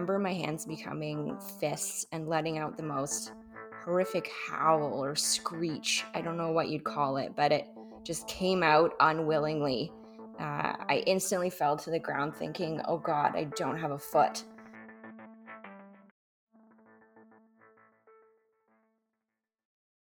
remember my hands becoming fists and letting out the most horrific howl or screech. I don't know what you'd call it, but it just came out unwillingly. Uh, I instantly fell to the ground thinking, oh God, I don't have a foot.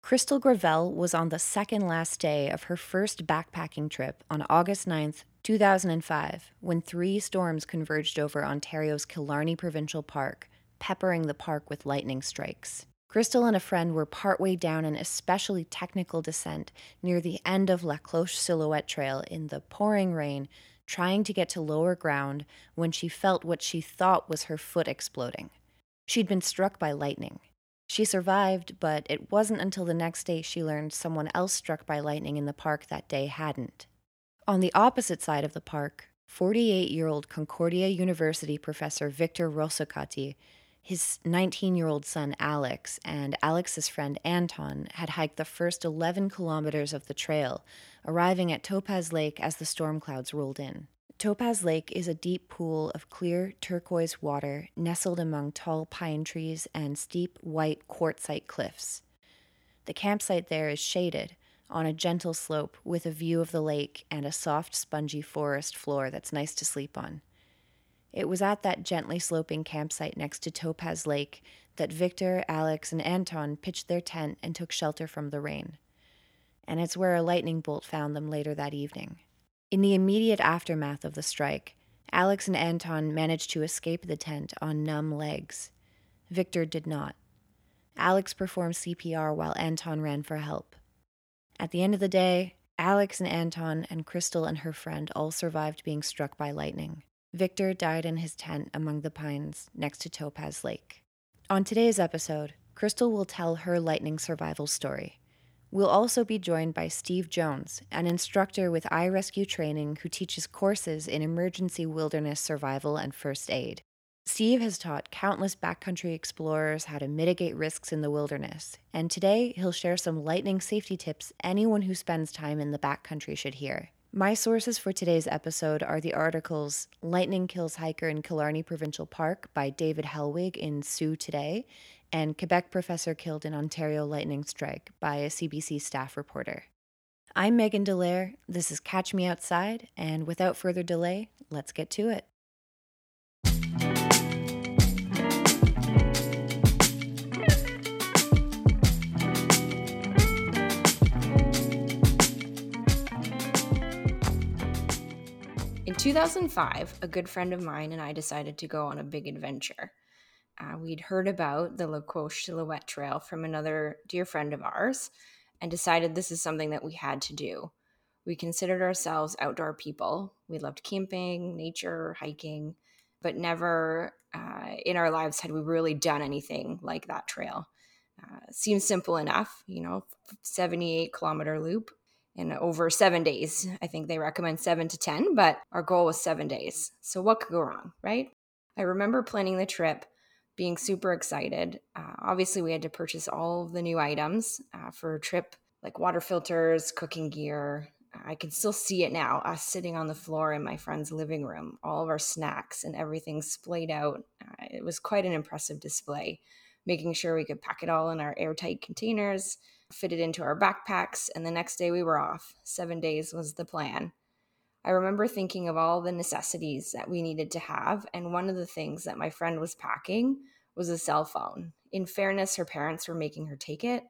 Crystal Gravelle was on the second last day of her first backpacking trip on August 9th, 2005, when three storms converged over Ontario's Killarney Provincial Park, peppering the park with lightning strikes. Crystal and a friend were partway down an especially technical descent near the end of La Cloche Silhouette Trail in the pouring rain, trying to get to lower ground when she felt what she thought was her foot exploding. She'd been struck by lightning. She survived, but it wasn't until the next day she learned someone else struck by lightning in the park that day hadn't. On the opposite side of the park, 48 year old Concordia University professor Victor Rossocatti, his 19 year old son Alex, and Alex's friend Anton had hiked the first 11 kilometers of the trail, arriving at Topaz Lake as the storm clouds rolled in. Topaz Lake is a deep pool of clear turquoise water nestled among tall pine trees and steep white quartzite cliffs. The campsite there is shaded on a gentle slope with a view of the lake and a soft, spongy forest floor that's nice to sleep on. It was at that gently sloping campsite next to Topaz Lake that Victor, Alex, and Anton pitched their tent and took shelter from the rain. And it's where a lightning bolt found them later that evening. In the immediate aftermath of the strike, Alex and Anton managed to escape the tent on numb legs. Victor did not. Alex performed CPR while Anton ran for help. At the end of the day, Alex and Anton and Crystal and her friend all survived being struck by lightning. Victor died in his tent among the pines next to Topaz Lake. On today's episode, Crystal will tell her lightning survival story. We'll also be joined by Steve Jones, an instructor with iRescue Training who teaches courses in emergency wilderness survival and first aid. Steve has taught countless backcountry explorers how to mitigate risks in the wilderness, and today he'll share some lightning safety tips anyone who spends time in the backcountry should hear. My sources for today's episode are the articles Lightning Kills Hiker in Killarney Provincial Park by David Helwig in SooToday and Quebec Professor Killed in Ontario Lightning Strike by a CBC staff reporter. I'm Megan Delaire. This is Catch Me Outside, and without further delay, let's get to it. In 2005, a good friend of mine and I decided to go on a big adventure uh, we'd heard about the La Cloche Silhouette Trail from another dear friend of ours and decided this is something that we had to do. We considered ourselves outdoor people. We loved camping, nature, hiking, but never uh, in our lives had we really done anything like that trail. Uh, seems simple enough, you know, 78 kilometer loop in over seven days. I think they recommend seven to 10, but our goal was seven days. So what could go wrong, right? I remember planning the trip being super excited. Uh, obviously, we had to purchase all of the new items uh, for a trip, like water filters, cooking gear. I can still see it now, us sitting on the floor in my friend's living room, all of our snacks and everything splayed out. Uh, it was quite an impressive display, making sure we could pack it all in our airtight containers, fit it into our backpacks, and the next day we were off. Seven days was the plan. I remember thinking of all the necessities that we needed to have. And one of the things that my friend was packing was a cell phone. In fairness, her parents were making her take it,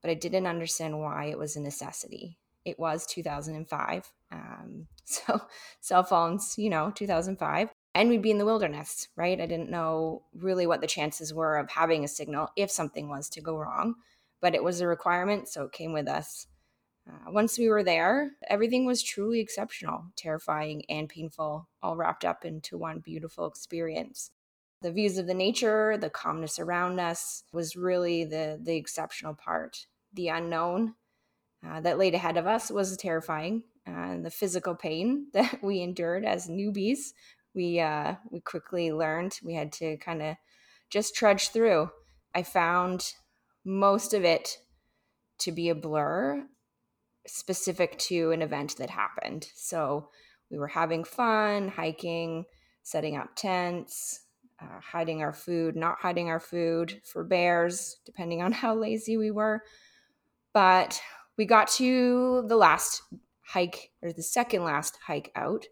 but I didn't understand why it was a necessity. It was 2005. Um, so, cell phones, you know, 2005. And we'd be in the wilderness, right? I didn't know really what the chances were of having a signal if something was to go wrong, but it was a requirement, so it came with us. Uh, once we were there, everything was truly exceptional, terrifying, and painful, all wrapped up into one beautiful experience. The views of the nature, the calmness around us was really the, the exceptional part. The unknown uh, that laid ahead of us was terrifying, and the physical pain that we endured as newbies, we uh, we quickly learned we had to kind of just trudge through. I found most of it to be a blur specific to an event that happened. So we were having fun, hiking, setting up tents, uh, hiding our food, not hiding our food for bears, depending on how lazy we were. But we got to the last hike, or the second last hike out.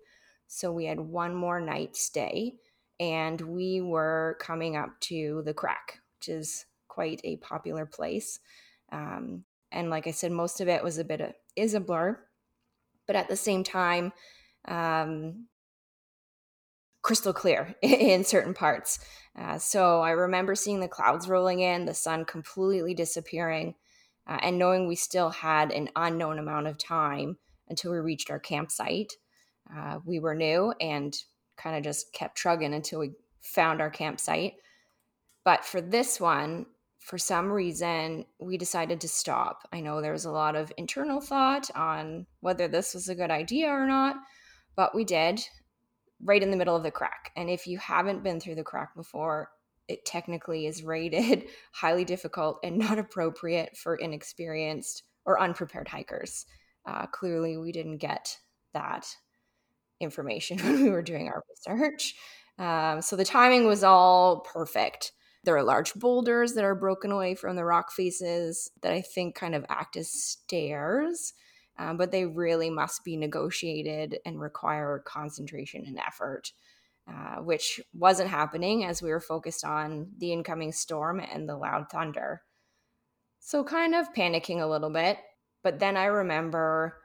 So we had one more night stay, and we were coming up to the crack, which is quite a popular place. Um, and like I said, most of it was a bit of is a blur, but at the same time, um, crystal clear in certain parts. Uh, so I remember seeing the clouds rolling in, the sun completely disappearing, uh, and knowing we still had an unknown amount of time until we reached our campsite. Uh, we were new and kind of just kept trugging until we found our campsite. But for this one, for some reason, we decided to stop. I know there was a lot of internal thought on whether this was a good idea or not, but we did right in the middle of the crack. And if you haven't been through the crack before, it technically is rated highly difficult and not appropriate for inexperienced or unprepared hikers. Uh, clearly, we didn't get that information when we were doing our research. Um, so the timing was all perfect. There are large boulders that are broken away from the rock faces that I think kind of act as stairs um, but they really must be negotiated and require concentration and effort, uh, which wasn't happening as we were focused on the incoming storm and the loud thunder. So, kind of panicking a little bit, but then I remember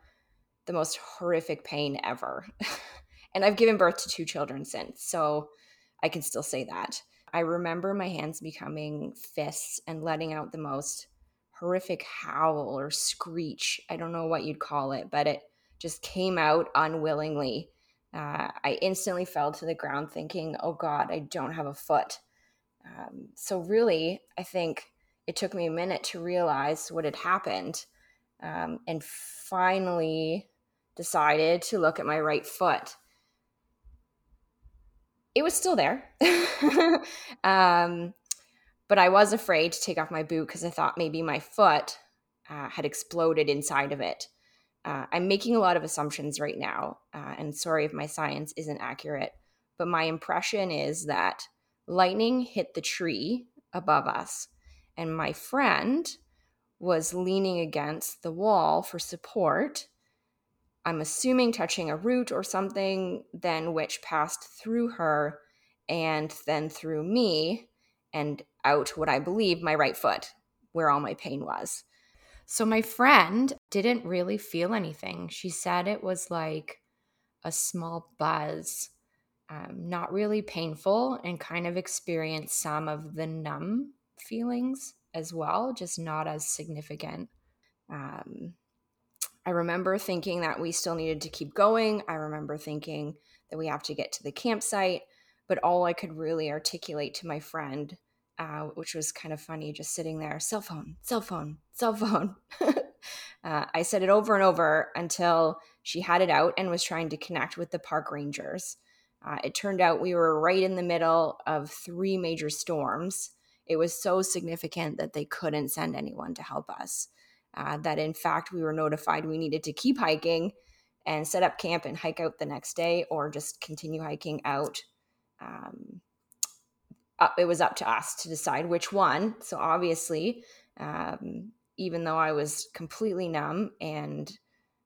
the most horrific pain ever. and I've given birth to two children since, so I can still say that. I remember my hands becoming fists and letting out the most horrific howl or screech. I don't know what you'd call it, but it just came out unwillingly. Uh, I instantly fell to the ground thinking, oh God, I don't have a foot. Um, so, really, I think it took me a minute to realize what had happened um, and finally decided to look at my right foot. It was still there. um, but I was afraid to take off my boot because I thought maybe my foot uh, had exploded inside of it. Uh, I'm making a lot of assumptions right now, uh, and sorry if my science isn't accurate, but my impression is that lightning hit the tree above us, and my friend was leaning against the wall for support. I'm assuming touching a root or something, then which passed through her and then through me and out what I believe my right foot, where all my pain was. So my friend didn't really feel anything. She said it was like a small buzz, um, not really painful, and kind of experienced some of the numb feelings as well, just not as significant. Um, I remember thinking that we still needed to keep going. I remember thinking that we have to get to the campsite, but all I could really articulate to my friend uh, which was kind of funny, just sitting there, cell phone, cell phone, cell phone. uh, I said it over and over until she had it out and was trying to connect with the park rangers. Uh, it turned out we were right in the middle of three major storms. It was so significant that they couldn't send anyone to help us. Uh, that in fact, we were notified we needed to keep hiking and set up camp and hike out the next day or just continue hiking out. Um, uh, it was up to us to decide which one. So obviously, um, even though I was completely numb and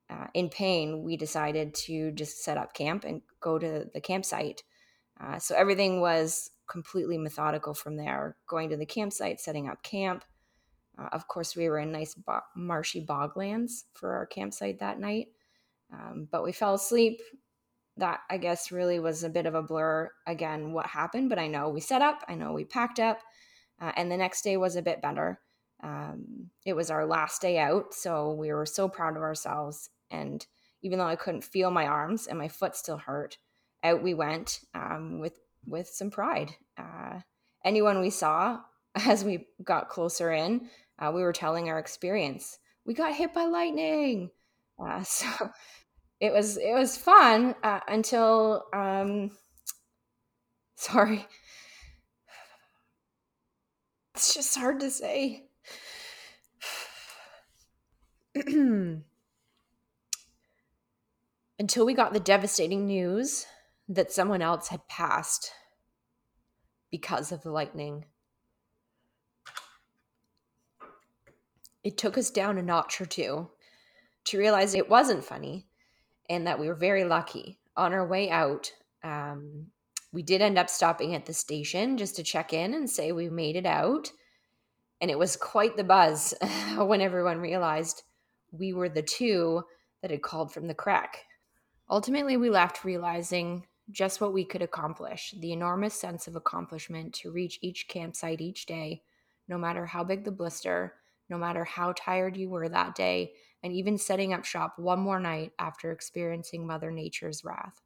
uh, in pain, we decided to just set up camp and go to the campsite. Uh, so everything was completely methodical from there. Going to the campsite, setting up camp. Uh, of course, we were in nice bo- marshy boglands for our campsite that night. Um, but we fell asleep that I guess really was a bit of a blur again what happened, but I know we set up, I know we packed up, uh, and the next day was a bit better. Um, it was our last day out, so we were so proud of ourselves. And even though I couldn't feel my arms and my foot still hurt, out we went um, with with some pride. Uh, anyone we saw as we got closer in, uh, we were telling our experience. We got hit by lightning. Uh, so it was it was fun uh, until um sorry it's just hard to say until we got the devastating news that someone else had passed because of the lightning. It took us down a notch or two to realize it wasn't funny and that we were very lucky. On our way out, um, we did end up stopping at the station just to check in and say we made it out. And it was quite the buzz when everyone realized we were the two that had called from the crack. Ultimately, we left realizing just what we could accomplish the enormous sense of accomplishment to reach each campsite each day, no matter how big the blister, no matter how tired you were that day, and even setting up shop one more night after experiencing Mother Nature's wrath.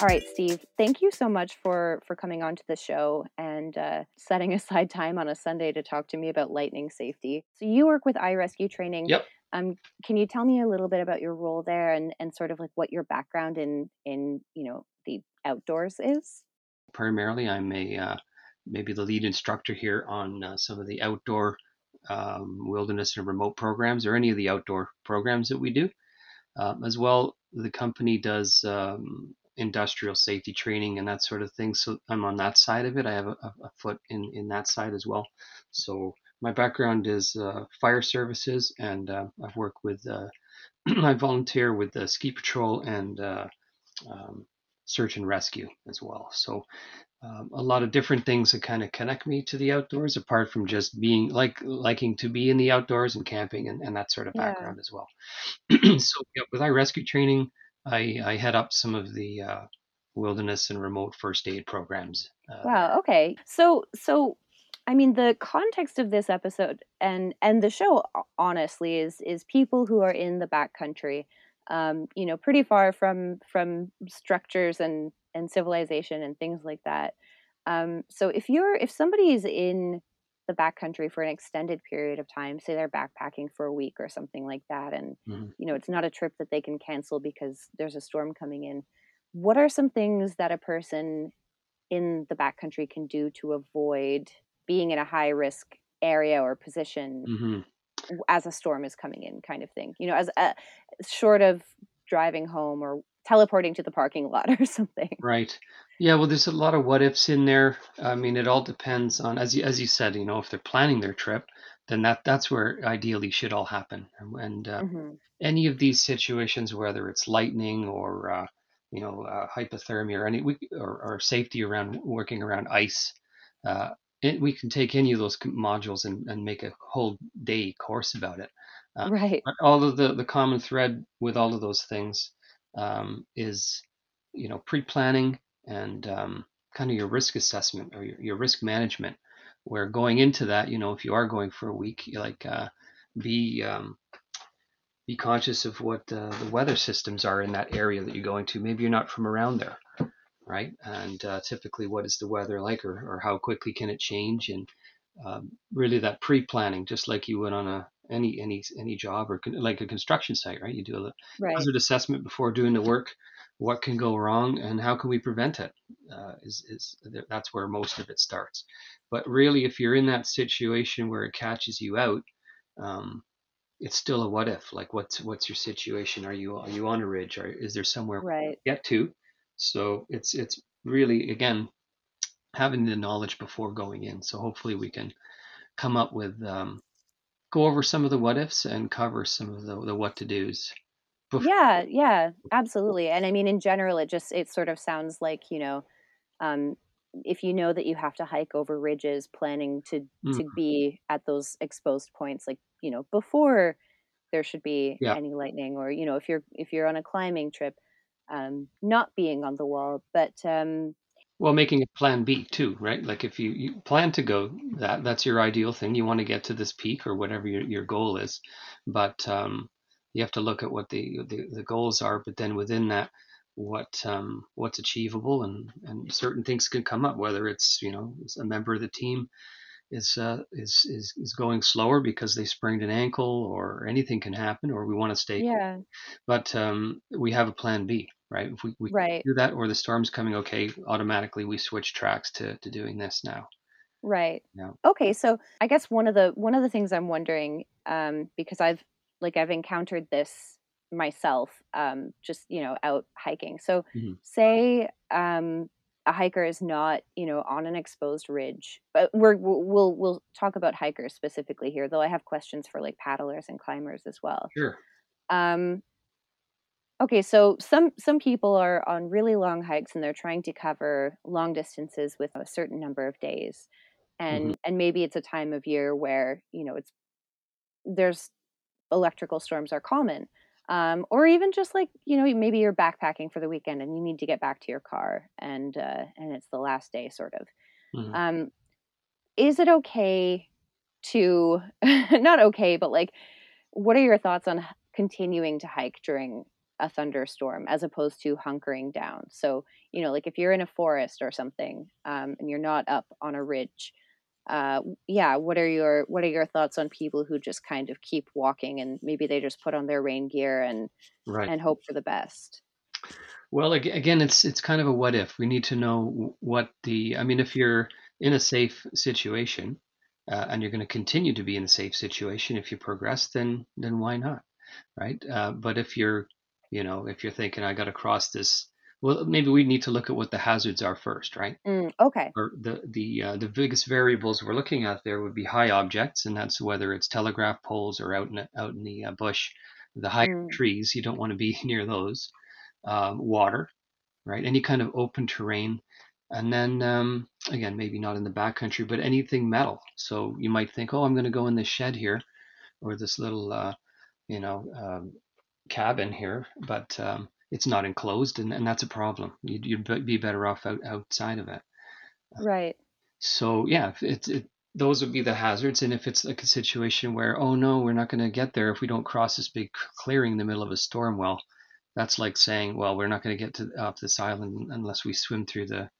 All right, Steve. Thank you so much for for coming on to the show and uh, setting aside time on a Sunday to talk to me about lightning safety. So you work with iRescue Training. Yep. Um, can you tell me a little bit about your role there and and sort of like what your background in in you know the outdoors is? Primarily, I'm a uh, maybe the lead instructor here on uh, some of the outdoor um, wilderness and remote programs or any of the outdoor programs that we do. Um, as well, the company does um, industrial safety training and that sort of thing. So I'm on that side of it. I have a, a foot in, in that side as well. So my background is uh, fire services, and uh, I've worked with. Uh, I volunteer with the ski patrol and uh, um, search and rescue as well. So um, a lot of different things that kind of connect me to the outdoors, apart from just being like liking to be in the outdoors and camping and, and that sort of Yeah. background as well. so yeah, with rescue training, I, I head up some of the uh, wilderness and remote first aid programs. Uh. Wow. Okay. So so I mean the context of this episode and and the show honestly is is people who are in the backcountry, um, you know, pretty far from from structures and and civilization and things like that. Um, so if you're if somebody is in the backcountry for an extended period of time, say they're backpacking for a week or something like that, and Mhm. you know it's not a trip that they can cancel because there's a storm coming in. What are some things that a person in the backcountry can do to avoid being in a high risk area or position Mhm. as a storm is coming in kind of thing you know as a short of driving home or teleporting to the parking lot or something Right. Yeah, well, there's a lot of what ifs in there. I mean, it all depends on, as you, as you said, you know, if they're planning their trip, then that that's where ideally should all happen. And, uh, hmm any of these situations, whether it's lightning or uh, you know uh, hypothermia or any we, or, or safety around working around ice, uh, it, we can take any of those modules and, and make a whole day course about it. Uh, right all of the the common thread with all of those things um, is you know pre-planning and um, kind of your risk assessment or your, your risk management. Where going into that, you know, if you are going for a week, you like uh, be um, be conscious of what uh, the weather systems are in that area that you're going to. Maybe you're not from around there, right? And uh, typically, what is the weather like, or, or how quickly can it change? And um, really, that pre-planning, just like you would on a any any any job or con- like a construction site, right? You do a right hazard assessment before doing the work. What can go wrong, and how can we prevent it? Uh, is is that's where most of it starts. But really, if you're in that situation where it catches you out, um, it's still a what if. Like, what's what's your situation? Are you are you on a ridge? Or is there somewhere right to get to? So it's it's really again having the knowledge before going in. So hopefully we can come up with um, go over some of the what ifs and cover some of the, the what to dos. Yeah yeah absolutely and i mean in general it just it sort of sounds like you know um, if you know that you have to hike over ridges planning to Mm, to be at those exposed points like you know before there should be yeah. any lightning or you know if you're if you're on a climbing trip um not being on the wall but um Well, making a plan B too, right? Like if you, you plan to go, that that's your ideal thing. You want to get to this peak or whatever your, your goal is, but um, you have to look at what the, the the goals are. But then within that, what um, what's achievable, and and certain things can come up. Whether it's you know a member of the team is uh, is is is going slower because they sprained an ankle, or anything can happen, or we want to stay yeah but um, we have a plan B, right? If we, we right do that or the storm's coming, okay, automatically we switch tracks to, to doing this now. Right. Yeah. Okay, so I guess one of the one of the things I'm wondering, um, because I've like I've encountered this myself, um, just you know, out hiking. So hmm say um a hiker is not, you know, on an exposed ridge, but we're we'll we'll we'll talk about hikers specifically here, though I have questions for like paddlers and climbers as well. Sure. Um, Okay, so some some people are on really long hikes and they're trying to cover long distances with a certain number of days. And and maybe it's a time of year where, you know, it's there's electrical storms are common. Um, or even just like, you know, maybe you're backpacking for the weekend and you need to get back to your car and uh and it's the last day sort of. hmm Um, is it okay to not okay, but like what are your thoughts on continuing to hike during a thunderstorm as opposed to hunkering down? So, you know, like if you're in a forest or something, um, and you're not up on a ridge, uh, yeah, what are your what are your thoughts on people who just kind of keep walking and maybe they just put on their rain gear and Right. and hope for the best? Well, again, it's it's kind of a what if. We need to know what the. I mean, if you're in a safe situation, uh, and you're going to continue to be in a safe situation, if you progress, then then why not, right? Uh, but if you're, you know, if you're thinking I got to cross this, well, maybe we need to look at what the hazards are first, right? Mm, okay, Or the the uh, the biggest variables we're looking at there would be high objects, and that's whether it's telegraph poles or out in the, out in the uh, bush. The high mm, trees, you don't want to be near those. Um, water, right? Any kind of open terrain. And then um, again, maybe not in the backcountry, but anything metal. So you might think, oh, I'm going to go in this shed here or this little, uh, you know, um, cabin here, but um, it's not enclosed, and, and that's a problem. You'd, you'd be better off out, outside of it. right. So yeah, it's it, those would be the hazards. And if it's like a situation where, oh no, we're not going to get there if we don't cross this big clearing in the middle of a storm, well, that's like saying, well, we're not going to get to off this island unless we swim through the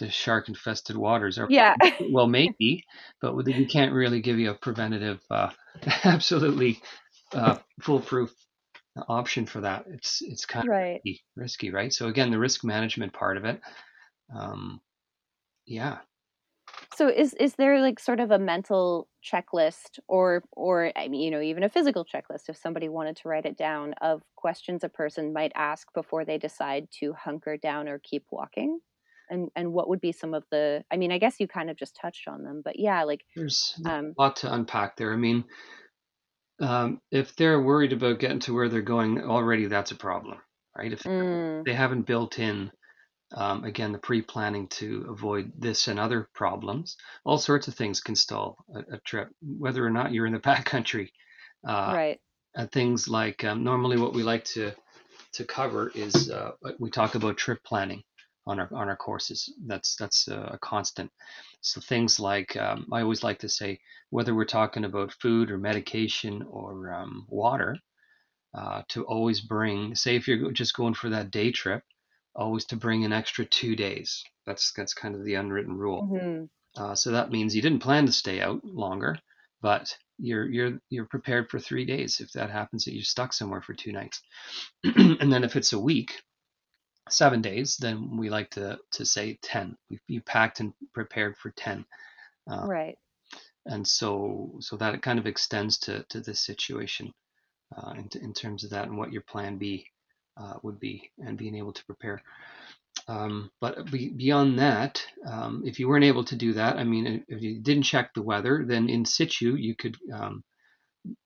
the shark infested waters. Or Yeah, well, maybe, but we can't really give you a preventative, uh, absolutely uh, foolproof option for that. It's it's kind of right. risky, risky, right? So again, the risk management part of it, um, yeah, So is is there like sort of a mental checklist or or I mean, you know, even a physical checklist if somebody wanted to write it down of questions a person might ask before they decide to hunker down or keep walking? And and what would be some of the I mean, I guess you kind of just touched on them, but yeah, like there's, there's um a lot to unpack there. I mean, um, if they're worried about getting to where they're going already, that's a problem, right? If mm, they haven't built in um, again the pre-planning to avoid this and other problems, all sorts of things can stall a, a trip, whether or not you're in the backcountry. Uh, right. and things like um, normally what we like to to cover is uh, we talk about trip planning on our on our courses. That's that's a, a constant. So things like um, I always like to say whether we're talking about food or medication or um, water, uh, to always bring. Say if you're just going for that day trip, always to bring an extra two days. That's that's kind of the unwritten rule. hmm Uh, so that means you didn't plan to stay out longer, but you're you're you're prepared for three days if that happens that you're stuck somewhere for two nights. and then if it's a week, seven days, then we like to to say ten. You, you packed and prepared for ten, uh, Right. and so so that it kind of extends to to this situation uh, in in terms of that and what your plan B uh, would be and being able to prepare. Um, but be, beyond that, um, if you weren't able to do that, I mean, if you didn't check the weather, then in situ you could um,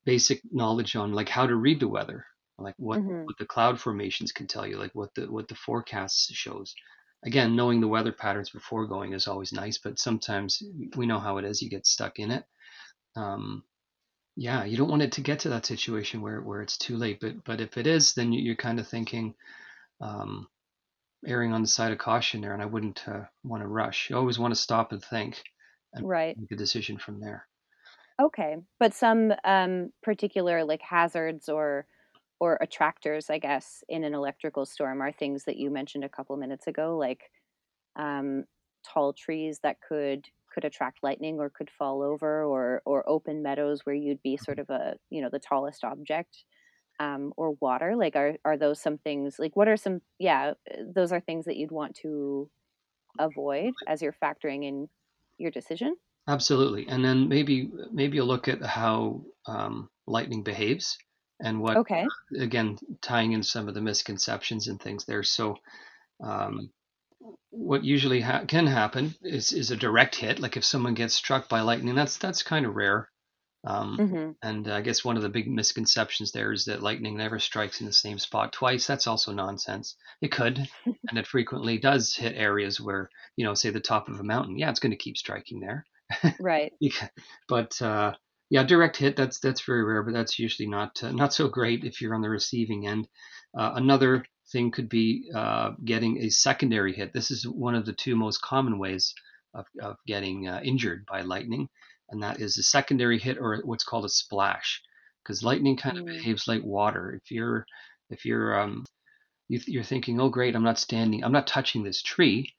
basic knowledge on like how to read the weather, like what hmm what the cloud formations can tell you, like what the what the forecast shows. Again, knowing the weather patterns before going is always nice, but sometimes we know how it is. You get stuck in it. Um, yeah, you don't want it to get to that situation where where it's too late. But but if it is, then you, you're kind of thinking. Um, erring on the side of caution there, and I wouldn't uh, want to rush. You always want to stop and think and Right. make a decision from there. Okay. But some um particular like hazards or or attractors, I guess, in an electrical storm are things that you mentioned a couple minutes ago, like um, tall trees that could could attract lightning or could fall over, or or open meadows where you'd be sort of a you know the tallest object, um, or water. Like, are are those some things? Like, what are some? Yeah, those are things that you'd want to avoid as you're factoring in your decision. Absolutely, and then maybe maybe a look at how um, lightning behaves and what Okay. again tying in some of the misconceptions and things there. So um, what usually ha- can happen is is a direct hit, like if someone gets struck by lightning. That's that's kind of rare. Um, hmm and I guess one of the big misconceptions there is that lightning never strikes in the same spot twice. That's also nonsense. It could, and it frequently does hit areas where, you know, say the top of a mountain. Yeah, it's going to keep striking there. Right. But uh, yeah, direct hit that's that's very rare, but that's usually not uh, not so great if you're on the receiving end. Uh, another thing could be uh, getting a secondary hit. This is one of the two most common ways of, of getting uh, injured by lightning, and that is a secondary hit or what's called a splash. Because lightning kind of Mm. behaves like water. If you're if you're um, you, you're thinking, oh great, I'm not standing, I'm not touching this tree.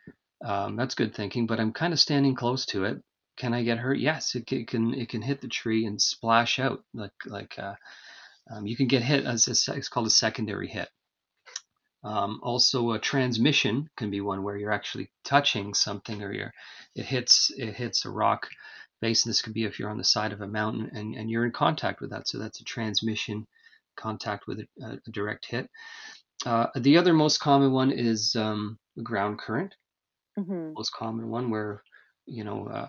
Um, that's good thinking, but I'm kind of standing close to it. Can I get hurt? Yes, it, ca- it can. It can hit the tree and splash out like like uh, um, you can get hit as a, it's called a secondary hit. Um, also, a transmission can be one where you're actually touching something, or you're it hits it hits a rock face, and this could be if you're on the side of a mountain and, and you're in contact with that. So that's a transmission contact with a, a direct hit. Uh, the other most common one is um, ground current hmm most common one where you know uh,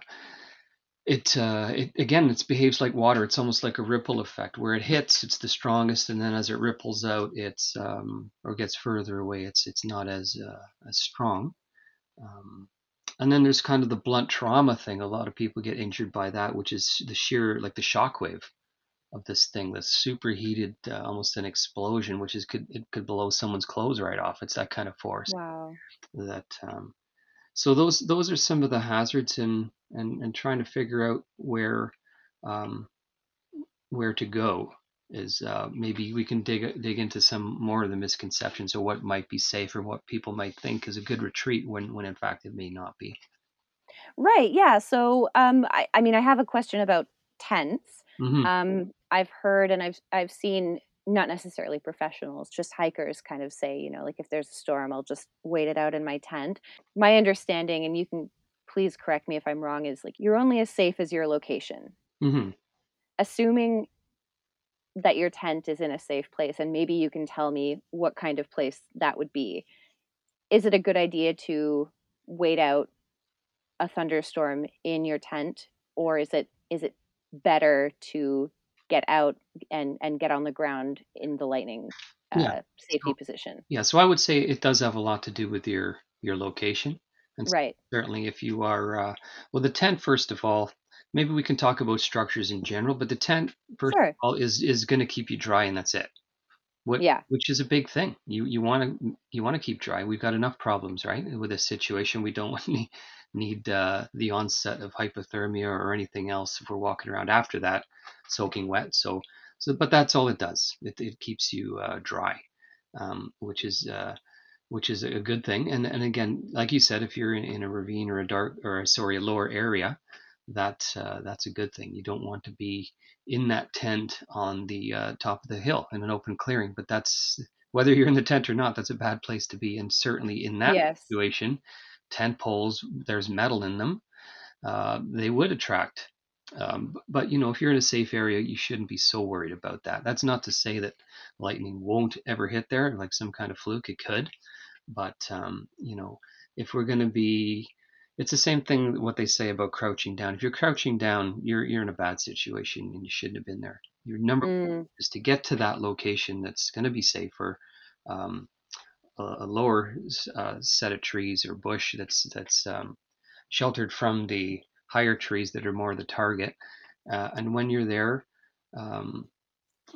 it, uh, it again it behaves like water. It's almost like a ripple effect. Where it hits it's the strongest and then as it ripples out it's um, or gets further away it's it's not as uh, as strong. Um, and then there's kind of the blunt trauma thing. A lot of people get injured by that which is the sheer like the shock wave of this thing this superheated uh, almost an explosion which is could it could blow someone's clothes right off. It's that kind of force Wow. that um, so those those are some of the hazards and and, and trying to figure out where um, where to go is uh, maybe we can dig dig into some more of the misconceptions or what might be safe or what people might think is a good retreat when when in fact it may not be. Right. Yeah. So, um, I, I mean, I have a question about tents. hmm Um, I've heard and I've I've seen not necessarily professionals, just hikers kind of say, you know, like if there's a storm, I'll just wait it out in my tent. My understanding, and you can please correct me if I'm wrong, is like you're only as safe as your location. hmm Assuming that your tent is in a safe place, and maybe you can tell me what kind of place that would be. Is it a good idea to wait out a thunderstorm in your tent or is it is it better to get out and and get on the ground in the lightning Yeah. uh, safety position Yeah. So I would say it does have a lot to do with your your location, and right certainly if you are uh, well, the tent first of all. Maybe we can talk about structures in general, but the tent first of all is is going to keep you dry, and that's it. What yeah which is a big thing. You you want to you want to keep dry. We've got enough problems, right? With this situation, we don't need need uh, the onset of hypothermia or anything else if we're walking around after that, soaking wet. So so, but that's all it does. It it keeps you uh, dry, um, which is uh, which is a good thing. And and again, like you said, if you're in, in a ravine or a dark or sorry a lower area, that uh, that's a good thing. You don't want to be in that tent on the uh, top of the hill in an open clearing. But that's whether you're in the tent or not, that's a bad place to be. And certainly in that yes situation, tent poles, there's metal in them, uh, they would attract. Um, but you know, if you're in a safe area, you shouldn't be so worried about that. That's not to say that lightning won't ever hit there, like some kind of fluke. It could, but um, you know, if we're going to be, it's the same thing what they say about crouching down. If you're crouching down, you're you're in a bad situation and you shouldn't have been there. Your number mm, is to get to that location that's going to be safer, um, a, a lower uh, set of trees or bush that's that's um, sheltered from the higher trees that are more the target. Uh, and when you're there, um,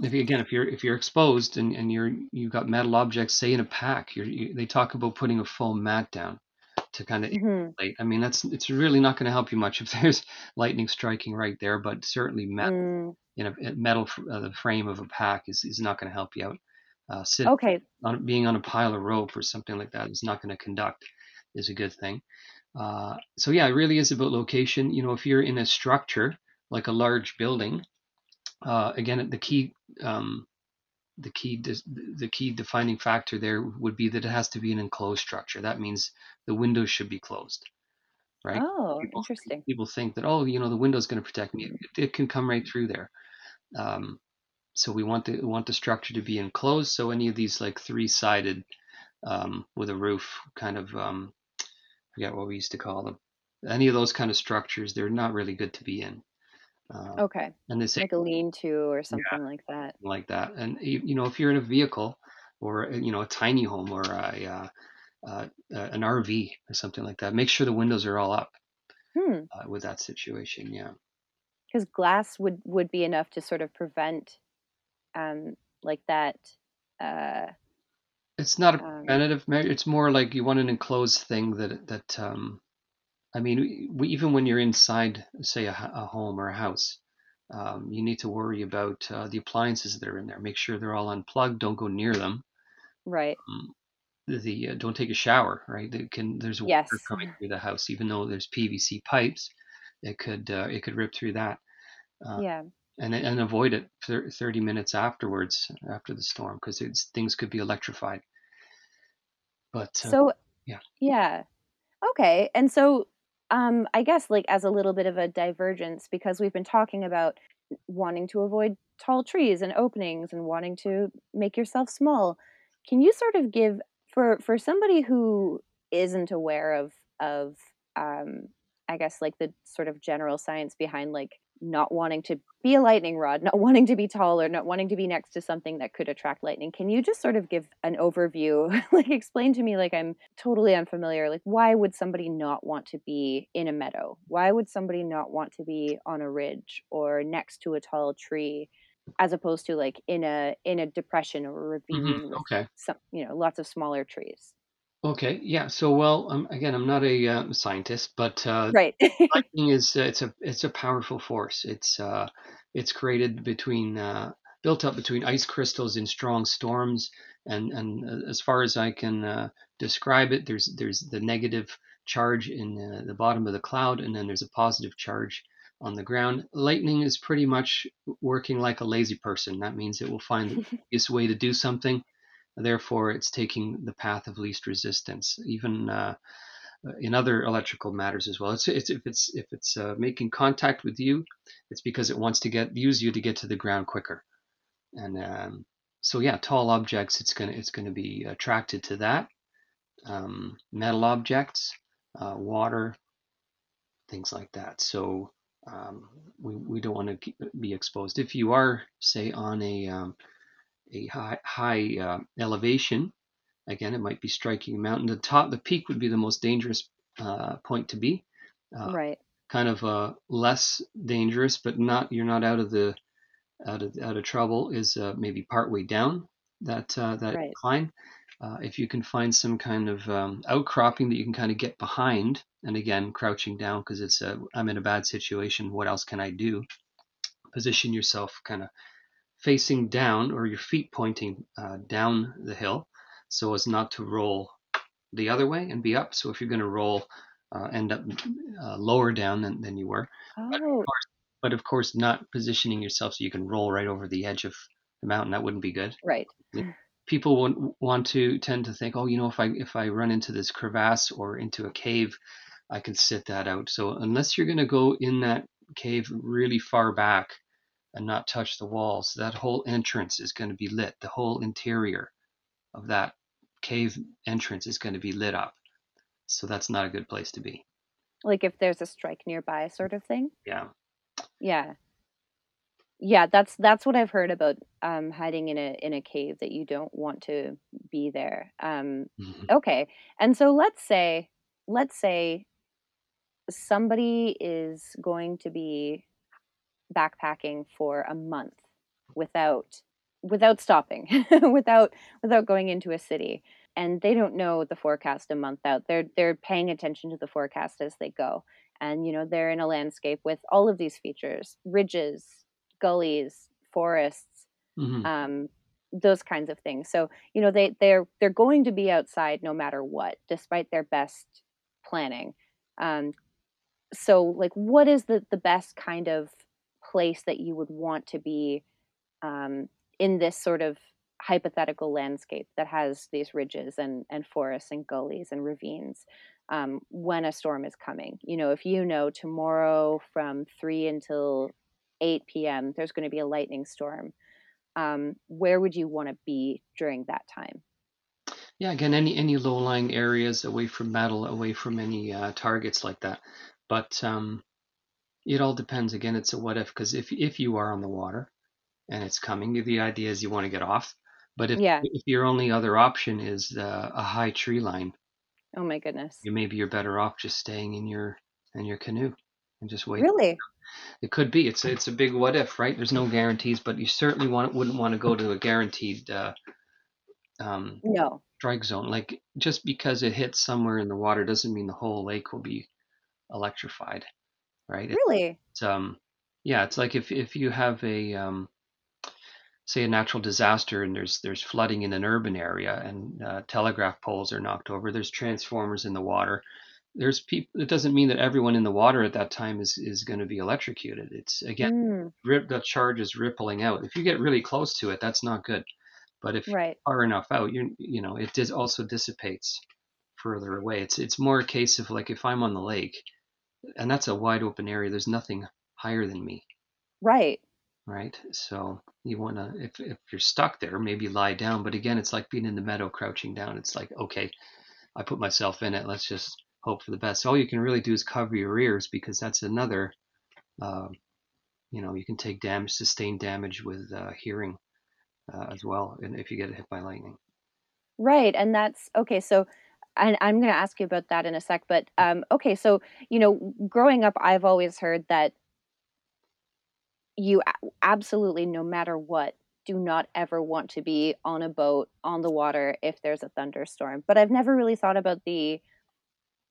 if you, again if you're if you're exposed and, and you're you've got metal objects say in a pack you're, you, they talk about putting a foam mat down to kind of hmm insulate. I mean that's it's really not going to help you much if there's lightning striking right there but certainly metal mm, in a metal uh, the frame of a pack is, is not going to help you out uh, sit okay. on being on a pile of rope or something like that is not going to conduct is a good thing. Uh, so yeah it really is about location. You know if you're in a structure like a large building uh, again the key um, the key the key defining factor there would be that it has to be an enclosed structure. That means the windows should be closed. right? Oh, people, interesting. People think that oh, you know, the window's going to protect me. It, it, can come right through there. Um, so we want the we want the structure to be enclosed. So any of these like three sided um, with a roof, kind of um, I forget what we used to call them. Any of those kind of structures, they're not really good to be in. Uh, okay. And they say like a lean-to or something yeah, like that. Like that, and you know, if you're in a vehicle or you know a tiny home or a uh, uh, an RV or something like that, make sure the windows are all up. Hmm. Uh, with that situation, yeah. Because glass would would be enough to sort of prevent, um, like that. Uh, it's not a um, preventative measure. It's more like you want an enclosed thing that that um, I mean, we, even when you're inside, say, a, a home or a house, um, you need to worry about uh, the appliances that are in there. Make sure they're all unplugged. Don't go near them. Right. Um, the uh, don't take a shower. Right. It can there's water yes. coming through the house, even though there's PVC pipes. It could uh, it could rip through that. Uh, yeah. And and avoid it 30 minutes afterwards after the storm because things could be electrified. But uh, so yeah. Yeah. Okay. And so um, I guess like as a little bit of a divergence because we've been talking about wanting to avoid tall trees and openings and wanting to make yourself small. Can you sort of give for for somebody who isn't aware of of um, I guess like the sort of general science behind like not wanting to be a lightning rod, not wanting to be taller, not wanting to be next to something that could attract lightning. Can you just sort of give an overview? like explain to me like I'm totally unfamiliar. Like why would somebody not want to be in a meadow? Why would somebody not want to be on a ridge or next to a tall tree? as opposed to like in a in a depression or a mm-hmm. ravine mm-hmm. okay. some you know lots of smaller trees Okay, yeah. So, well, um, again, I'm not a uh, scientist, but uh, right, lightning is uh, it's a it's a powerful force. It's uh, it's created between uh, built up between ice crystals in strong storms, and and uh, as far as I can uh, describe it, there's there's the negative charge in uh, the bottom of the cloud, and then there's a positive charge on the ground. Lightning is pretty much working like a lazy person. That means it will find the easiest way to do something Therefore, it's taking the path of least resistance, even uh, in other electrical matters as well. It's, it's if it's if it's uh, making contact with you, it's because it wants to get use you to get to the ground quicker. And um, so, yeah, tall objects, it's gonna it's gonna be attracted to that. Um, metal objects, uh, water, things like that. So um, we we don't want to be exposed. If you are, say, on a um, a high, high uh, elevation. Again, it might be striking a mountain. The top, the peak would be the most dangerous uh, point to be. Uh, right. Kind of uh, less dangerous, but not you're not out of the out of out of trouble. Is uh, maybe partway down that uh, that right. climb. if you can find some kind of um, outcropping that you can kind of get behind, and again crouching down because it's a I'm in a bad situation. What else can I do? Position yourself kind of facing down or your feet pointing uh, down the hill so as not to roll the other way and be up. So if you're going to roll, uh, end up uh, lower down than, than you were. Oh. But, of oh. course, but of course, not positioning yourself so you can roll right over the edge of the mountain. That wouldn't be good. Right. People want to tend to think, oh, you know, if I if I run into this crevasse or into a cave, I can sit that out. So unless you're going to go in that cave really far back, and not touch the walls. That whole entrance is going to be lit. The whole interior of that cave entrance is going to be lit up. So that's not a good place to be. Like if there's a strike nearby, sort of thing. Yeah. Yeah. Yeah, that's that's what I've heard about um, hiding in a in a cave that you don't want to be there. Um, mm-hmm. Okay, and so let's say let's say somebody is going to be backpacking for a month without without stopping without without going into a city. And they don't know the forecast a month out. They're they're paying attention to the forecast as they go. And you know they're in a landscape with all of these features ridges gullies forests mm-hmm. um, those kinds of things. So you know they they're they're going to be outside no matter what despite their best planning. Um, so like what is the the best kind of place that you would want to be um, in this sort of hypothetical landscape that has these ridges and, and forests and gullies and ravines. um, when a storm is coming. You know, if you know tomorrow from 3 until 8 p.m., there's going to be a lightning storm, um, where would you want to be during that time? Yeah, again, any any low-lying areas away from metal, away from any uh, targets like that. But um, it all depends. Again, it's a what if because if if you are on the water and it's coming, the idea is you want to get off. But if Yeah. if your only other option is uh, a high tree line, Oh my goodness. you maybe you're better off just staying in your in your canoe and just wait. Really? It could be. It's it's a big what if, right? There's no guarantees, but you certainly want wouldn't want to go to a guaranteed uh, um, No. strike zone. Like just because it hits somewhere in the water doesn't mean the whole lake will be electrified, right? Really? It's um, yeah, it's like if if you have a um, say a natural disaster and there's there's flooding in an urban area and uh, telegraph poles are knocked over. There's transformers in the water. There's people. It doesn't mean that everyone in the water at that time is is going to be electrocuted. It's again Mm, rip, the charge is rippling out. If you get really close to it, that's not good. But if right. far enough out, you you know it dis- also dissipates further away. It's it's more a case of like if I'm on the lake, and that's a wide open area. There's nothing higher than me, Right. right? So you want to if if you're stuck there, maybe lie down. But again, it's like being in the meadow, crouching down. It's like okay, I put myself in it. Let's just hope for the best. All you can really do is cover your ears because that's another. Uh, you know, you can take damage, sustain damage with uh, hearing uh, as well, and if you get hit by lightning. Right. And that's okay. So, and I'm going to ask you about that in a sec. But um, okay. So, you know, growing up, I've always heard that you absolutely, no matter what, do not ever want to be on a boat on the water if there's a thunderstorm. But I've never really thought about the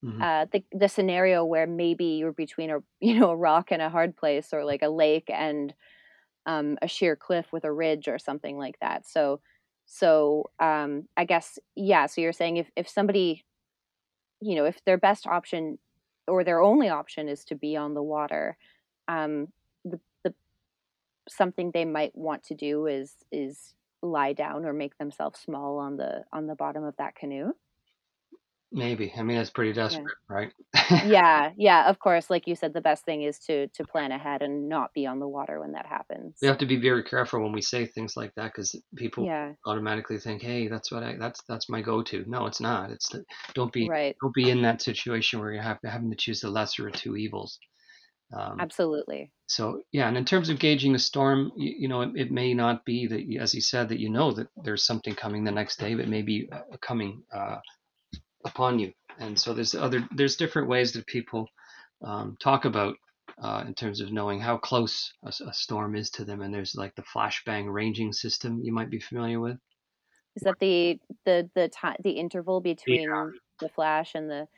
Mhm. uh, the the scenario where maybe you're between a you know a rock and a hard place, or like a lake and um, a sheer cliff with a ridge or something like that. So, so um, I guess yeah. So you're saying if if somebody, you know, if their best option or their only option is to be on the water, um, the the something they might want to do is is lie down or make themselves small on the on the bottom of that canoe. Maybe. I mean, that's pretty desperate, right? yeah, yeah. Of course, like you said, the best thing is to to plan ahead and not be on the water when that happens. we have to be very careful when we say things like that because people Yeah. automatically think, "Hey, that's what I that's that's my go-to." No, it's not. It's the, don't be Right. don't be in that situation where you have having to choose the lesser of two evils. Um, Absolutely. so yeah, and in terms of gauging a storm, you, you know, it, it may not be that, as you said, that you know that there's something coming the next day, but maybe uh, coming uh, upon you. And so there's other there's different ways that people um, talk about uh, in terms of knowing how close a storm is to them. And there's like the flashbang ranging system you might be familiar with. Is that the the the time the interval between the flash and the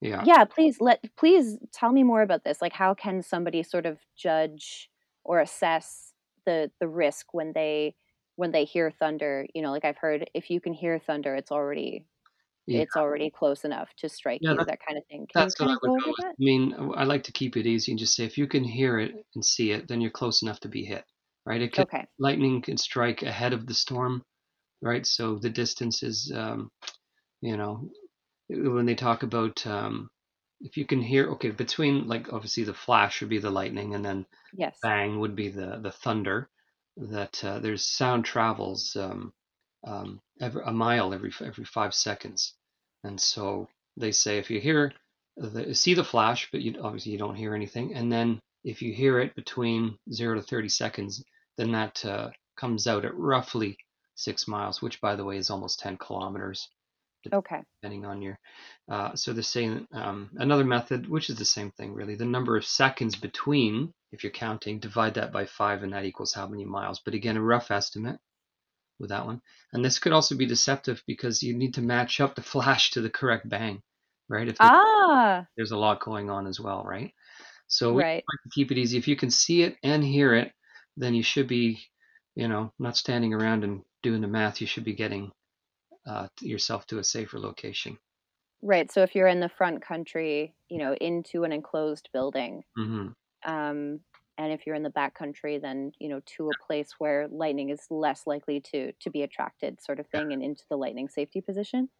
Yeah. Yeah, please let please tell me more about this. Like how can somebody sort of judge or assess the the risk when they when they hear thunder, you know, like I've heard if you can hear thunder, it's already Yeah. it's already close enough to strike Yeah, you, that- that kind of thing. Can you That's what I would go go with. that? I mean, I like to keep it easy and just say if you can hear it and see it, then you're close enough to be hit, right? It could, Okay. lightning can strike ahead of the storm, right? So the distance is, um, you know, when they talk about um, if you can hear, okay, between like obviously the flash would be the lightning, and then Yes. bang would be the the thunder. That uh, there's sound travels um, um, every, a mile every every five seconds, and so they say if you hear the see the flash, but you obviously you don't hear anything, and then if you hear it between zero to thirty seconds, then that uh, comes out at roughly six miles, which by the way is almost ten kilometers Okay. depending on your. Uh, so the same um, another method, which is the same thing really, the number of seconds between, if you're counting, divide that by five, and that equals how many miles. But again, a rough estimate with that one. And this could also be deceptive because you need to match up the flash to the correct bang, right? If there's, Ah, there's a lot going on as well, right? So we right. like to keep it easy. If you can see it and hear it, then you should be, you know, not standing around and doing the math. You should be getting uh, yourself to a safer location. Right. So if you're in the front country, you know, into an enclosed building, hmm um, and if you're in the back country, then you know, to a place where lightning is less likely to to be attracted, sort of thing, and into the lightning safety position.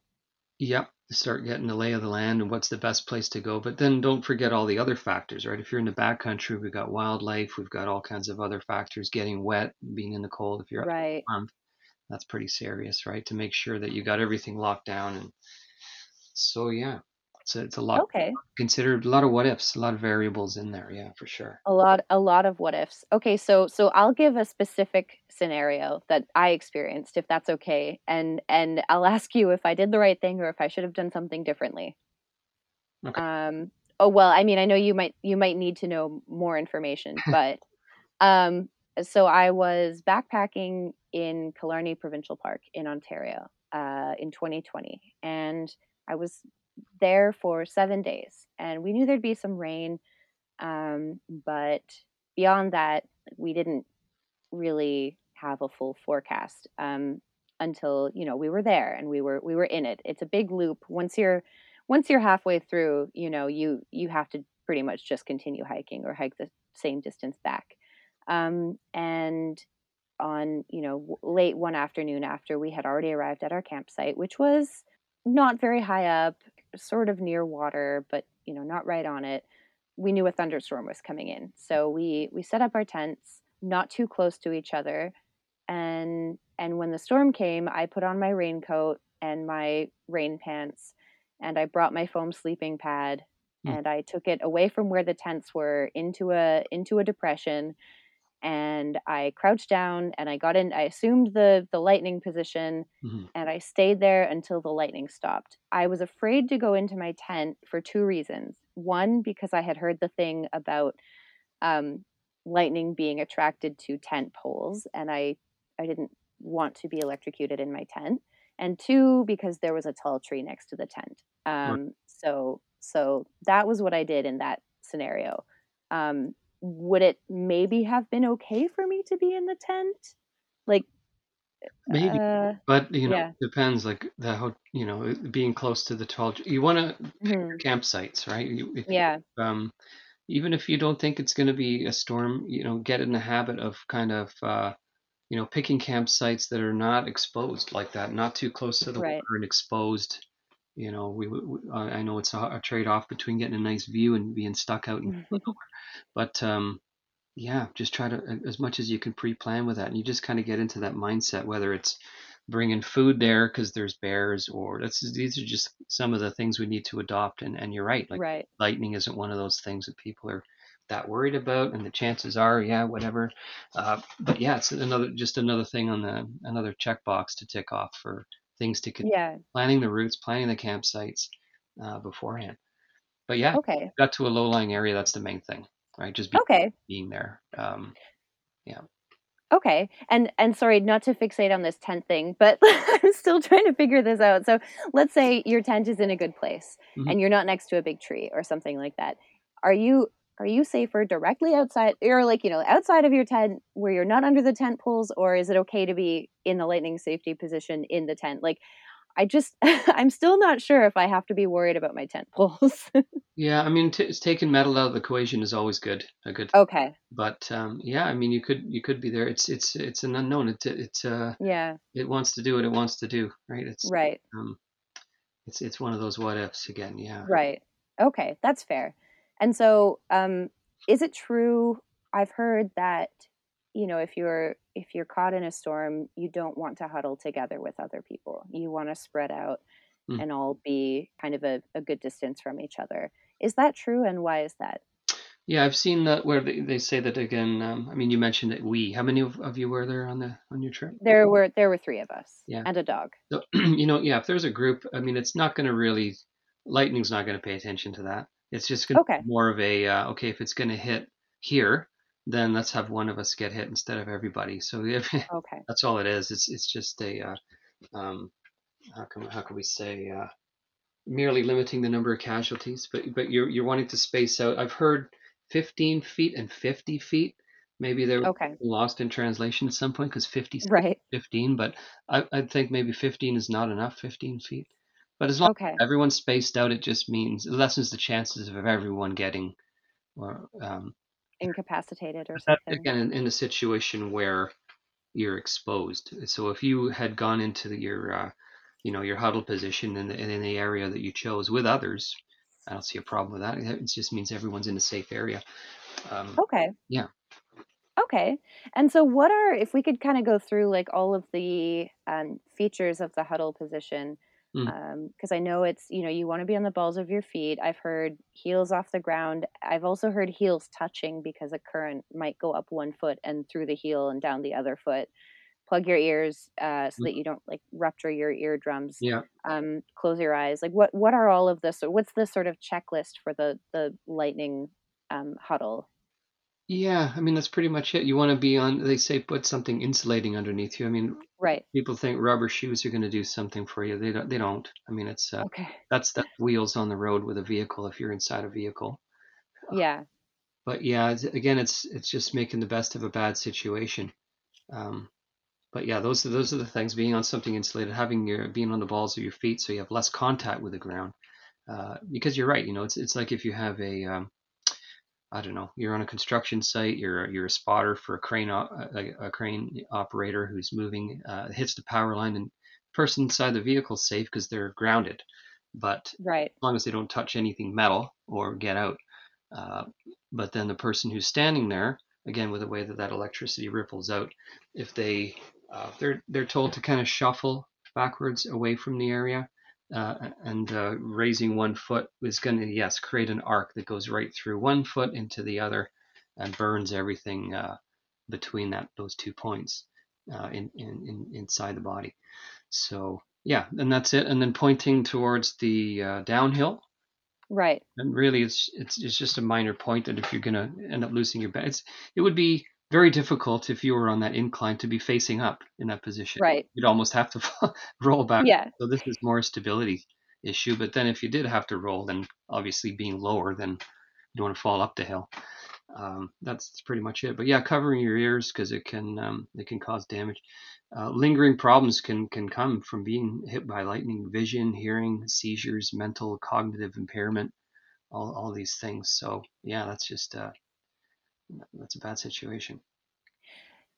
Yep, start getting the lay of the land and what's the best place to go. But then don't forget all the other factors, right? If you're in the backcountry, we've got wildlife, we've got all kinds of other factors, getting wet, being in the cold. If you're right. that's pretty serious, right? To make sure that you got everything locked down. And so, yeah, it's a, it's a lot. Okay. Considered a lot of what ifs, a lot of variables in there. Yeah, for sure. A lot, a lot of what ifs. Okay, so so I'll give a specific scenario that I experienced, if that's okay, and and I'll ask you if I did the right thing or if I should have done something differently. Okay. Um. Oh well, I mean, I know you might you might need to know more information, but um. So I was backpacking in Killarney Provincial Park in Ontario uh, in 2020, and I was there for seven days, and we knew there'd be some rain, um, but beyond that, we didn't really have a full forecast um, until you know we were there and we were we were in it. It's a big loop. Once you're once you're halfway through, you know you you have to pretty much just continue hiking or hike the same distance back. Um, and on you know late one afternoon after we had already arrived at our campsite, which was not very high up, sort of near water, but you know, not right on it. We knew a thunderstorm was coming in. So we we set up our tents not too close to each other. And and when the storm came, I put on my raincoat and my rain pants and I brought my foam sleeping pad mm. and I took it away from where the tents were into a into a depression and I crouched down and I got in. I assumed the the lightning position, mm-hmm. and I stayed there until the lightning stopped. I was afraid to go into my tent for two reasons. One, because I had heard the thing about um, lightning being attracted to tent poles, and I I didn't want to be electrocuted in my tent. And two, because there was a tall tree next to the tent. Um, So so that was what I did in that scenario. Um, would it maybe have been okay for me to be in the tent? Like maybe, uh, but you know, yeah. depends. Like the how you know being close to the tall. You want to mm-hmm. campsites, right? You, yeah. Um, even if you don't think it's going to be a storm, you know, get in the habit of kind of. Uh, you know, picking campsites that are not exposed like that, not too close to the right. water and exposed. You know, we, we I know it's a, a trade off between getting a nice view and being stuck out in But um, yeah, just try to as much as you can pre-plan with that, and you just kind of get into that mindset. Whether it's bringing food there because there's bears, or that's these are just some of the things we need to adopt. And and you're right, like right. lightning isn't one of those things that people are that worried about, and the chances are, yeah, whatever. Uh, but yeah, it's another just another thing on the another checkbox to tick off for things to yeah planning the routes, planning the campsites uh, beforehand. But yeah, okay, got to a low lying area. That's the main thing right? Just be, okay. being there. Um, yeah. Okay. And and sorry, not to fixate on this tent thing, but I'm still trying to figure this out. So let's say your tent is in a good place mm-hmm. and you're not next to a big tree or something like that. Are you are you safer directly outside or like, you know, outside of your tent where you're not under the tent poles, or is it okay to be in the lightning safety position in the tent? Like I just I'm still not sure if I have to be worried about my tent poles. yeah, I mean, t- taking metal out of the equation is always good. A good. Okay. But um, yeah, I mean, you could you could be there. It's it's it's an unknown. It's it's uh yeah. It wants to do what it wants to do, right? It's right. Um, it's it's one of those what ifs again. Yeah. Right. Okay, that's fair. And so, um, is it true? I've heard that you know if you're if you're caught in a storm you don't want to huddle together with other people. You want to spread out mm. and all be kind of a, a, good distance from each other. Is that true and why is that? Yeah i've seen that where they, they say that again um, i mean you mentioned that we how many of, of, you were there on the on your trip? There were there were three of us yeah. and a dog. So, you know yeah if there's a group i mean it's not going to really lightning's not going to pay attention to that it's just going to okay. be more of a uh, okay if it's going to hit here then let's have one of us get hit instead of everybody. So if, okay, that's all it is. It's it's just a uh, um, how can how can we say uh, merely limiting the number of casualties, but but you're you're wanting to space out. I've heard 15 feet and 50 feet. Maybe they're okay. lost in translation at some point because 50 right 15, but I I think maybe 15 is not enough. 15 feet. But as long okay. as everyone's spaced out, it just means it lessens the chances of everyone getting or um, incapacitated or something. Again, in, in, a situation where you're exposed. So if you had gone into the, your uh, you know your huddle position in the, in the area that you chose with others. I don't see a problem with that. It just means everyone's in a safe area. Um, Okay. yeah. Okay. And so what are if we could kind of go through like all of the um, features of the huddle position Mm. because I know it's you know you want to be on the balls of your feet. I've heard heels off the ground. I've also heard heels touching because a current might go up one foot and through the heel and down the other foot. Plug your ears uh, so Mm. that you don't like rupture your eardrums. Yeah. Um, close your eyes. Like what what are all of this? What's the sort of checklist for the the lightning um, huddle? Yeah, I mean that's pretty much it. You want to be on. They say put something insulating underneath you. I mean, Right. people think rubber shoes are going to do something for you. They don't. They don't. I mean, it's uh, Okay. that's the wheels on the road with a vehicle if you're inside a vehicle. Yeah. But yeah, it's, again, it's it's just making the best of a bad situation. Um, but yeah, those are those are the things. Being on something insulated, having your being on the balls of your feet, so you have less contact with the ground. Uh, because you're right. You know, it's it's like if you have a um, I don't know, you're on a construction site, you're a, you're a spotter for a crane a, a crane operator who's moving, uh, hits the power line, and the person inside the vehicle is safe because they're grounded. But Right. as long as they don't touch anything metal or get out. Uh, but then the person who's standing there, again with the way that that electricity ripples out, if they uh, they're they're told to kind of shuffle backwards away from the area, uh, and uh, raising one foot is going to yes create an arc that goes right through one foot into the other, and burns everything uh, between that those two points uh, in, in, in inside the body. So yeah, and that's it. And then pointing towards the uh, downhill Right. and really it's it's it's just a minor point that if you're going to end up losing your balance it would be very difficult if you were on that incline to be facing up in that position. Right. you'd almost have to roll back. Yeah. so this is more a stability issue but then if you did have to roll then obviously being lower then you don't want to fall up the hill. Um, that's pretty much it. But yeah covering your ears because it can um, it can cause damage. Uh, lingering problems can can come from being hit by lightning vision hearing seizures mental cognitive impairment all, all these things. So yeah that's just uh, that's a bad situation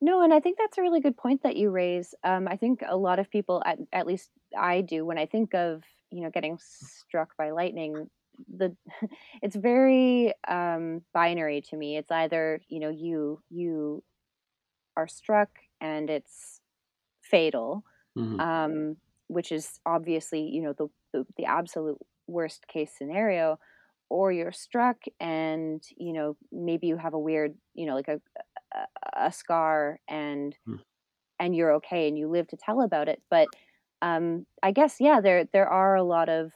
No, and I think that's a really good point that you raise. Um, I think a lot of people, at, at least I do, when I think of you know getting struck by lightning, the it's very um, binary to me. It's either you know you you are struck and it's fatal, hmm um, which is obviously you know the, the the absolute worst case scenario, or you're struck and you know maybe you have a weird you know like a a, a scar and and you're okay and you live to tell about it but um i guess yeah there there are a lot of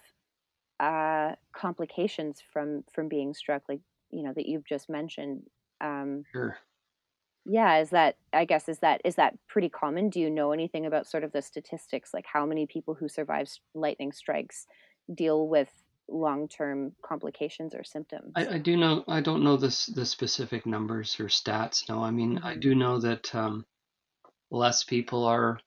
uh complications from from being struck like you know that you've just mentioned um sure. Yeah is that i guess is that is that pretty common? Do you know anything about sort of the statistics? Like how many people who survive lightning strikes deal with long-term complications or symptoms I, I do know I don't know this the specific numbers or stats no I mean I Mhm. do know that um, less people are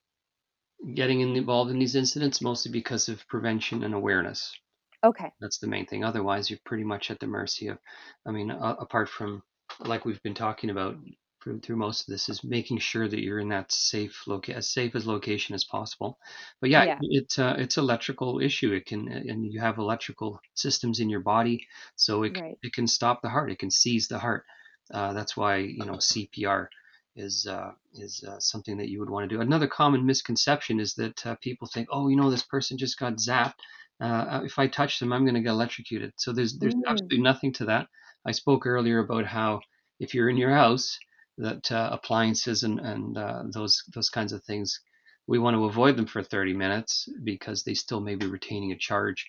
getting involved in these incidents mostly because of prevention and awareness okay That's the main thing. Otherwise, you're pretty much at the mercy of, I mean, uh, apart from, like we've been talking about through, through most of this, is making sure that you're in that safe loca- as safe as location as possible. But yeah, yeah it's uh, it's electrical issue. It can, and you have electrical systems in your body, so it right it can stop the heart. It can seize the heart. Uh, that's why you know CPR is uh, is uh, something that you would want to do. Another common misconception is that uh, people think, oh, you know, this person just got zapped uh, if I touch them, I'm going to get electrocuted. So there's there's Mm, absolutely nothing to that. I spoke earlier about how if you're in your house, that uh, appliances and and uh, those those kinds of things, we want to avoid them for 30 minutes because they still may be retaining a charge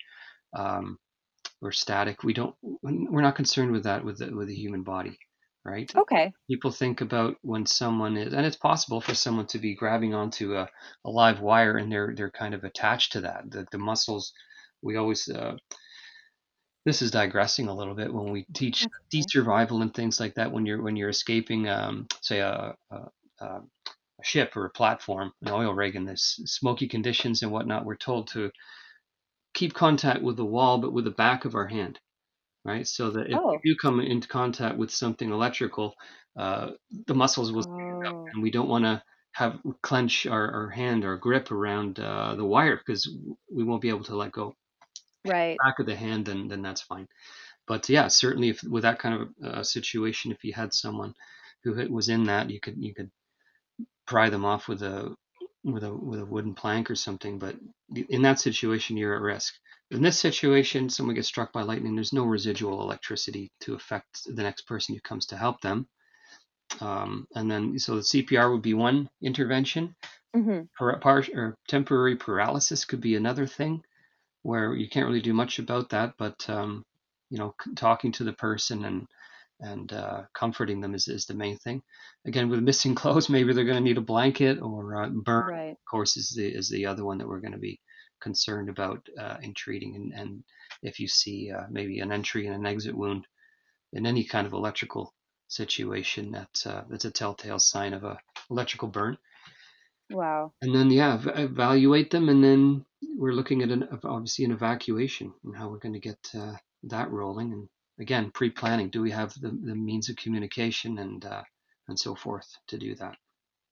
um, or static. We don't we're not concerned with that with the with the human body, right? okay People think about when someone is, and it's possible for someone to be grabbing onto a, a live wire and they're they're kind of attached to that. The, the muscles we always uh, this is digressing a little bit when we teach sea survival and things like that when you're when you're escaping um, say a, a, a ship or a platform an oil rig in this smoky conditions and whatnot we're told to keep contact with the wall but with the back of our hand right? So that if oh. you come into contact with something electrical uh, the muscles will oh. and we don't want to have clench our, our hand or grip around uh, the wire because we won't be able to let go. Right. Back of the hand, then then that's fine. But yeah, certainly if with that kind of uh, situation, if you had someone who was in that, you could you could pry them off with a with a with a wooden plank or something. But in that situation, you're at risk. In this situation, someone gets struck by lightning. There's no residual electricity to affect the next person who comes to help them. Um, and then, so the CPR would be one intervention. Mm-hmm. Par- or temporary paralysis could be another thing, where you can't really do much about that. But um, you know, talking to the person and and uh, comforting them is, is the main thing. Again, with missing clothes, maybe they're going to need a blanket or uh, burn. Right. Of course, is the is the other one that we're going to be concerned about uh, in treating. And, and if you see uh, maybe an entry and an exit wound in any kind of electrical situation, that's uh, that's a telltale sign of a electrical burn. Wow. And then yeah, evaluate them, and then we're looking at an obviously an evacuation and how we're going to get uh, that rolling. And again, pre-planning. Do we have the, the means of communication and uh, and so forth to do that?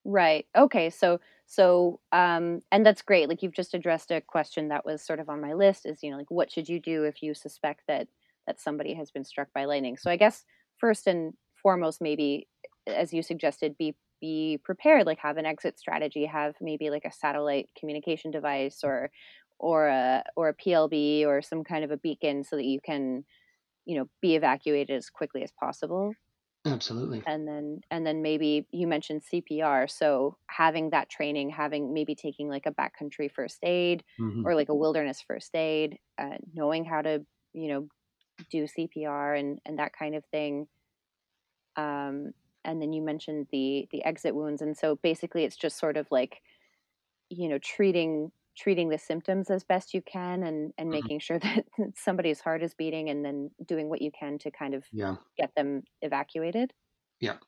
Right. Okay. So so um and that's great. Like you've just addressed a question that was sort of on my list is, you know, like what should you do if you suspect that that somebody has been struck by lightning? So I guess first and foremost maybe as you suggested be be prepared like have an exit strategy have maybe like a satellite communication device or or a or a plb or some kind of a beacon so that you can you know be evacuated as quickly as possible Absolutely. and then and then maybe you mentioned CPR so having that training having maybe taking like a backcountry first aid Mhm. or like a wilderness first aid uh, knowing how to you know do CPR and and that kind of thing um and then you mentioned the the exit wounds and so basically it's just sort of like you know treating treating the symptoms as best you can and and Mhm. making sure that somebody's heart is beating and then doing what you can to kind of Yeah. get them evacuated Yeah.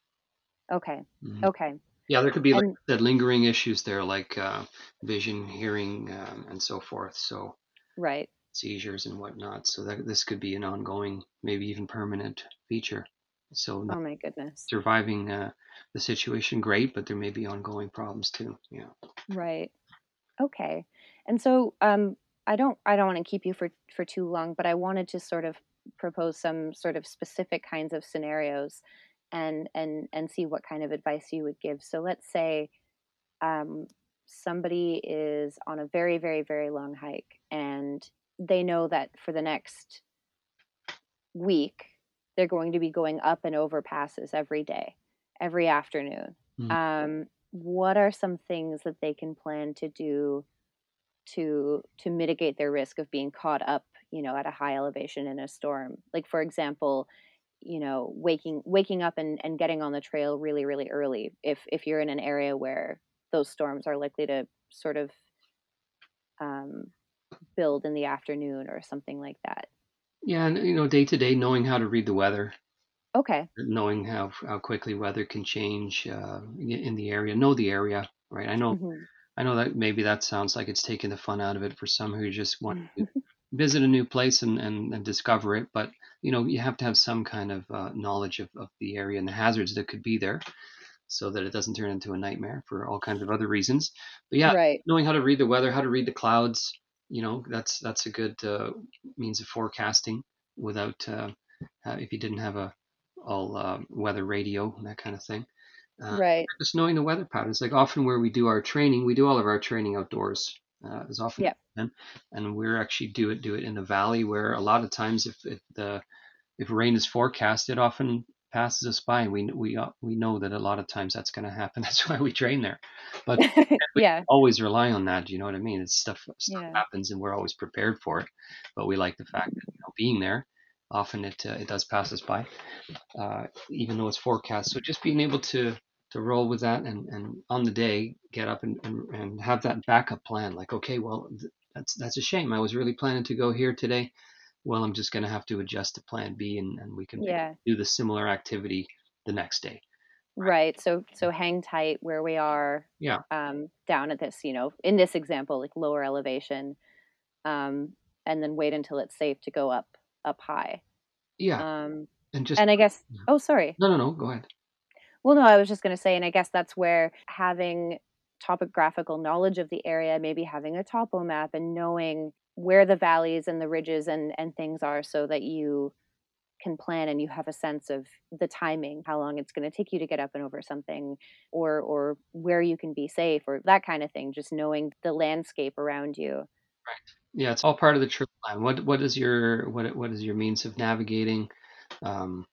okay Mhm. okay Yeah, there could be like And- that lingering issues there, like uh, vision, hearing, um, and so forth. So right seizures and whatnot. So that this could be an ongoing, maybe even permanent feature. So oh my goodness surviving uh, the situation, great, but there may be ongoing problems too. Yeah. right okay and so um i don't i don't want to keep you for for too long but i wanted to sort of propose some sort of specific kinds of scenarios and and and see what kind of advice you would give so let's say um somebody is on a very very very long hike and they know that for the next week they're going to be going up and over passes every day every afternoon. Mhm. um what are some things that they can plan to do to to mitigate their risk of being caught up you know at a high elevation in a storm? Like for example you know waking waking up and, and getting on the trail really really early if if you're in an area where those storms are likely to sort of um, build in the afternoon or something like that Yeah, and you know, day to day, knowing how to read the weather, okay knowing how how quickly weather can change uh, in the area, know the area, right? I know Mhm. I know that maybe that sounds like it's taking the fun out of it for some who just want to visit a new place and, and, and discover it. But you know, you have to have some kind of uh, knowledge of, of the area and the hazards that could be there, so that it doesn't turn into a nightmare for all kinds of other reasons. But yeah, right knowing how to read the weather, how to read the clouds, you know, that's that's a good uh, means of forecasting without uh, uh, if you didn't have a all uh, weather radio and that kind of thing. Uh, right just knowing the weather patterns. Like often where we do our training, we do all of our training outdoors uh, as often Yeah. as we can, and we're actually do it do it in the valley where a lot of times if, if the if rain is forecast, it often passes us by, we we uh, we know that a lot of times that's going to happen. That's why we train there, but yeah always rely on that. You know what I mean? It's stuff stuff Yeah. happens, and we're always prepared for it. But we like the fact that you know, being there, often it uh, it does pass us by, uh, even though it's forecast. So just being able to to roll with that and, and on the day get up and, and, and have that backup plan. Like, okay, well th- that's that's a shame. I was really planning to go here today. Well, I'm just going to have to adjust to Plan B, and, and we can yeah do the similar activity the next day. Right. So so hang tight where we are. Yeah. Um, down at this, you know, in this example, like lower elevation, um, and then wait until it's safe to go up up high. Yeah, Um, and just and I guess. Yeah. Oh, sorry. no, no, no. Go ahead. Well, no, I was just going to say, and I guess that's where having topographical knowledge of the area, maybe having a topo map and knowing where the valleys and the ridges and, and things are so that you can plan and you have a sense of the timing, how long it's going to take you to get up and over something or or where you can be safe or that kind of thing, just knowing the landscape around you. Right. Yeah, it's all part of the trip plan. What what is your what what is your means of navigating? Um,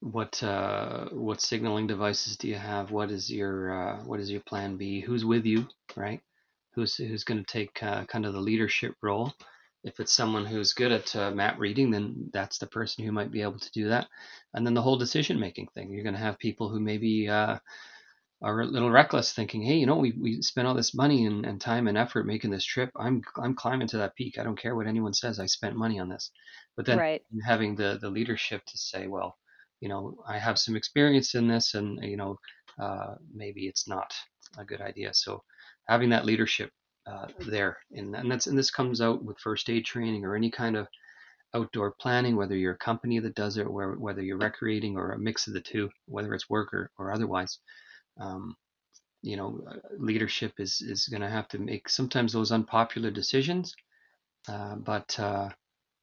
what uh, what signaling devices do you have? What is your uh, what is your plan B? Who's with you, right? Who's who's going to take uh, kind of the leadership role? If it's someone who's good at uh, map reading, then that's the person who might be able to do that. And then the whole decision making thing. You're going to have people who maybe uh, are a little reckless, thinking, "Hey, you know, we we spent all this money and, and time and effort making this trip. I'm I'm climbing to that peak. I don't care what anyone says. I spent money on this." But then right. having the the leadership to say, "Well, you know, I have some experience in this, and you know, uh, maybe it's not a good idea." So having that leadership uh, there, and, and that's and this comes out with first aid training or any kind of outdoor planning, whether you're a company that does it, or whether you're recreating or a mix of the two, whether it's work or, or otherwise um, you know, uh, leadership is is going to have to make sometimes those unpopular decisions, uh, but uh,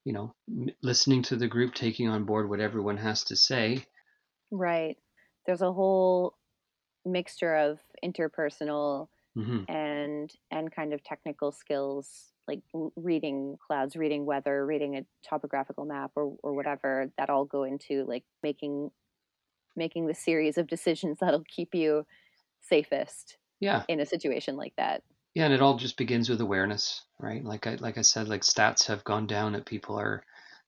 you know, listening to the group, taking on board what everyone has to say. Right. There's a whole mixture of interpersonal mm-hmm. and and kind of technical skills like reading clouds reading weather reading a topographical map or, or whatever that all go into like making making the series of decisions that'll keep you safest yeah. in a situation like that. Yeah and it all just begins with awareness right? Like i like i said like stats have gone down that people are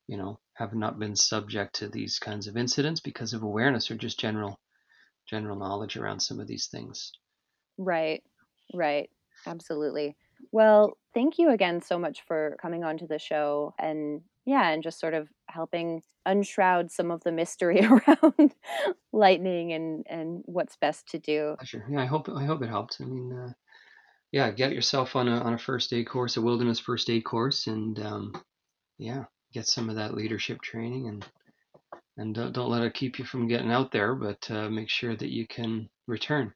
you know have not been subject to these kinds of incidents because of awareness or just general general knowledge around some of these things. Right right absolutely. Well thank you again so much for coming on to the show and yeah and just sort of helping unshroud some of the mystery around lightning and and what's best to do. Sure. Yeah i hope i hope it helped i mean uh, yeah get yourself on a on a first aid course a wilderness first aid course and um, yeah get some of that leadership training and and don't, don't let it keep you from getting out there but uh, make sure that you can return